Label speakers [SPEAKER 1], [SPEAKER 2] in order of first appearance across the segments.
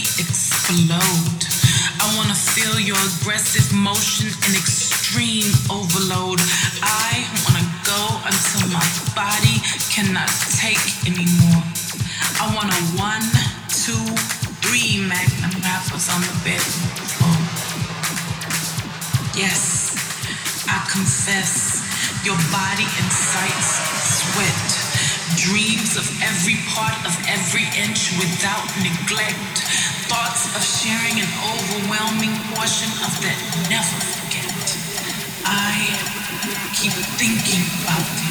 [SPEAKER 1] Exciting. that never forget. I keep thinking about it.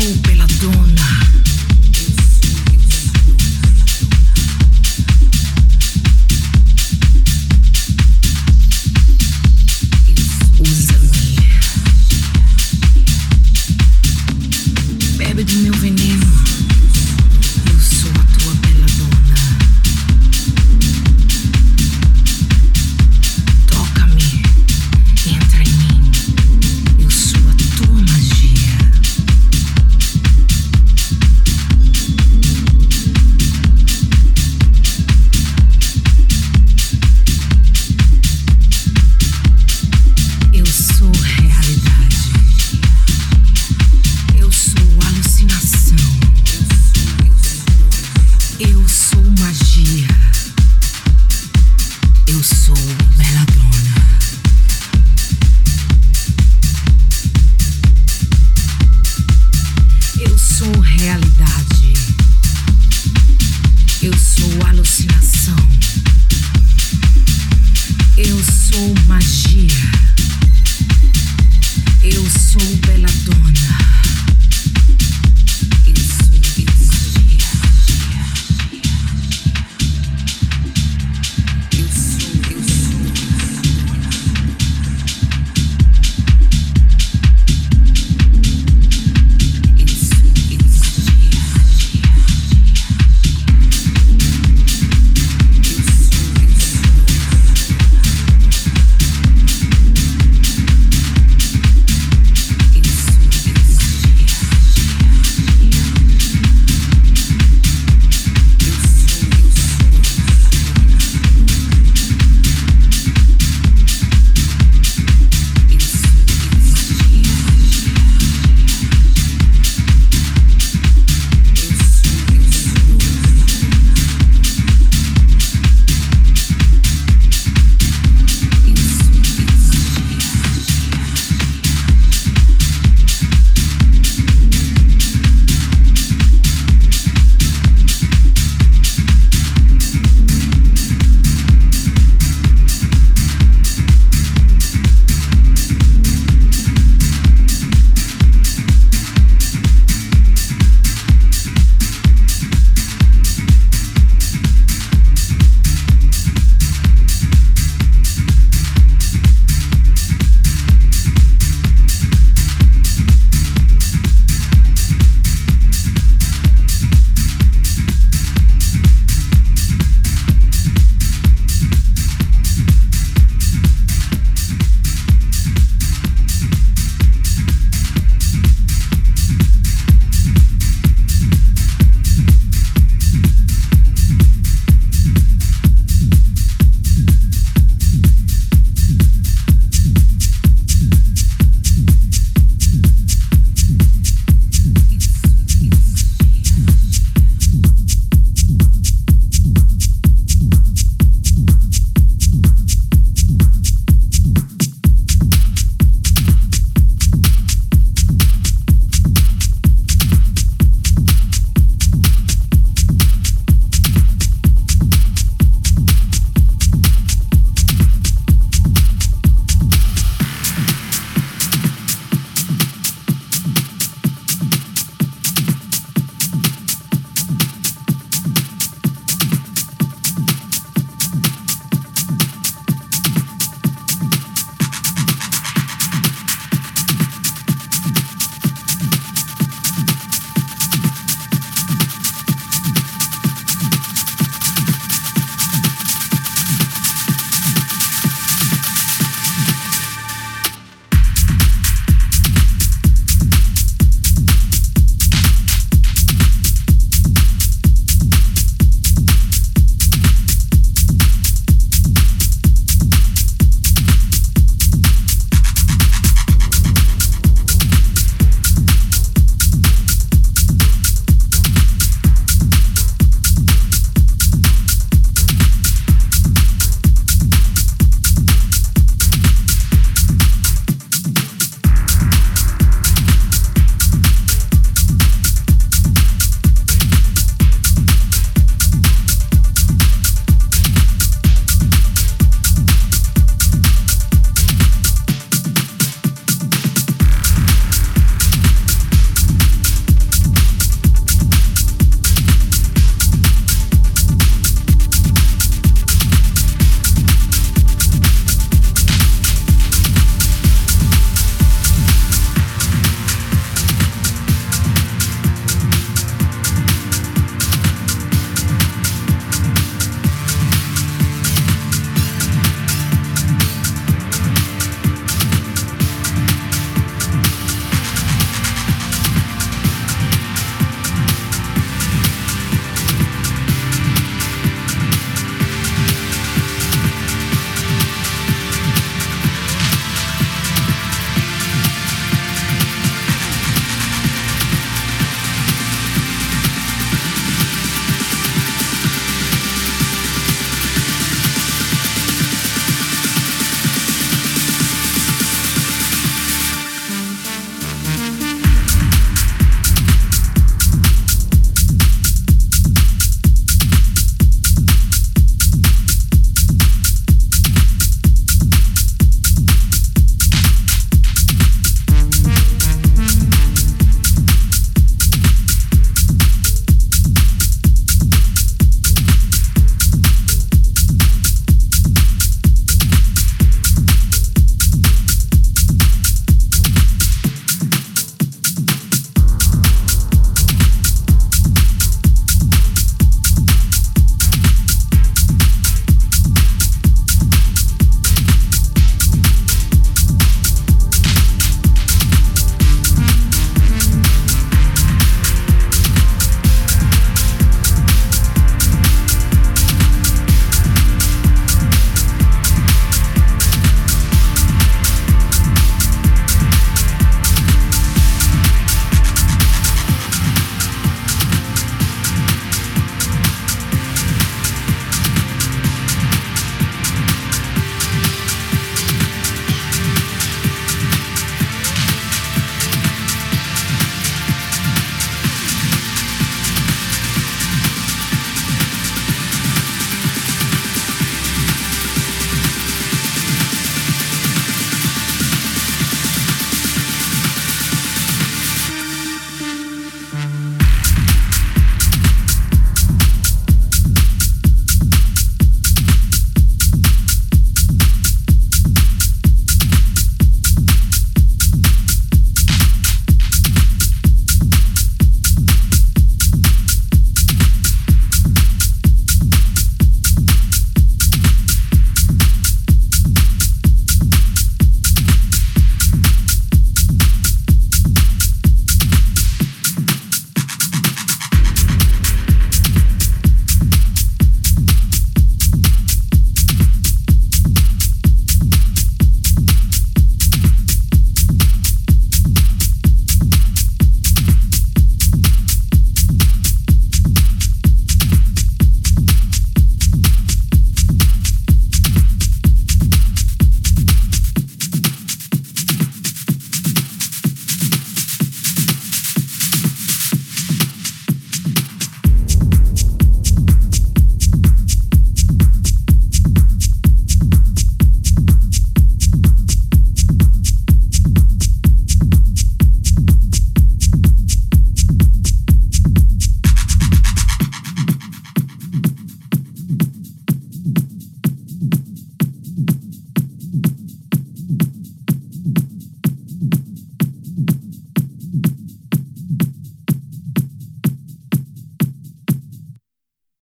[SPEAKER 2] su peladón.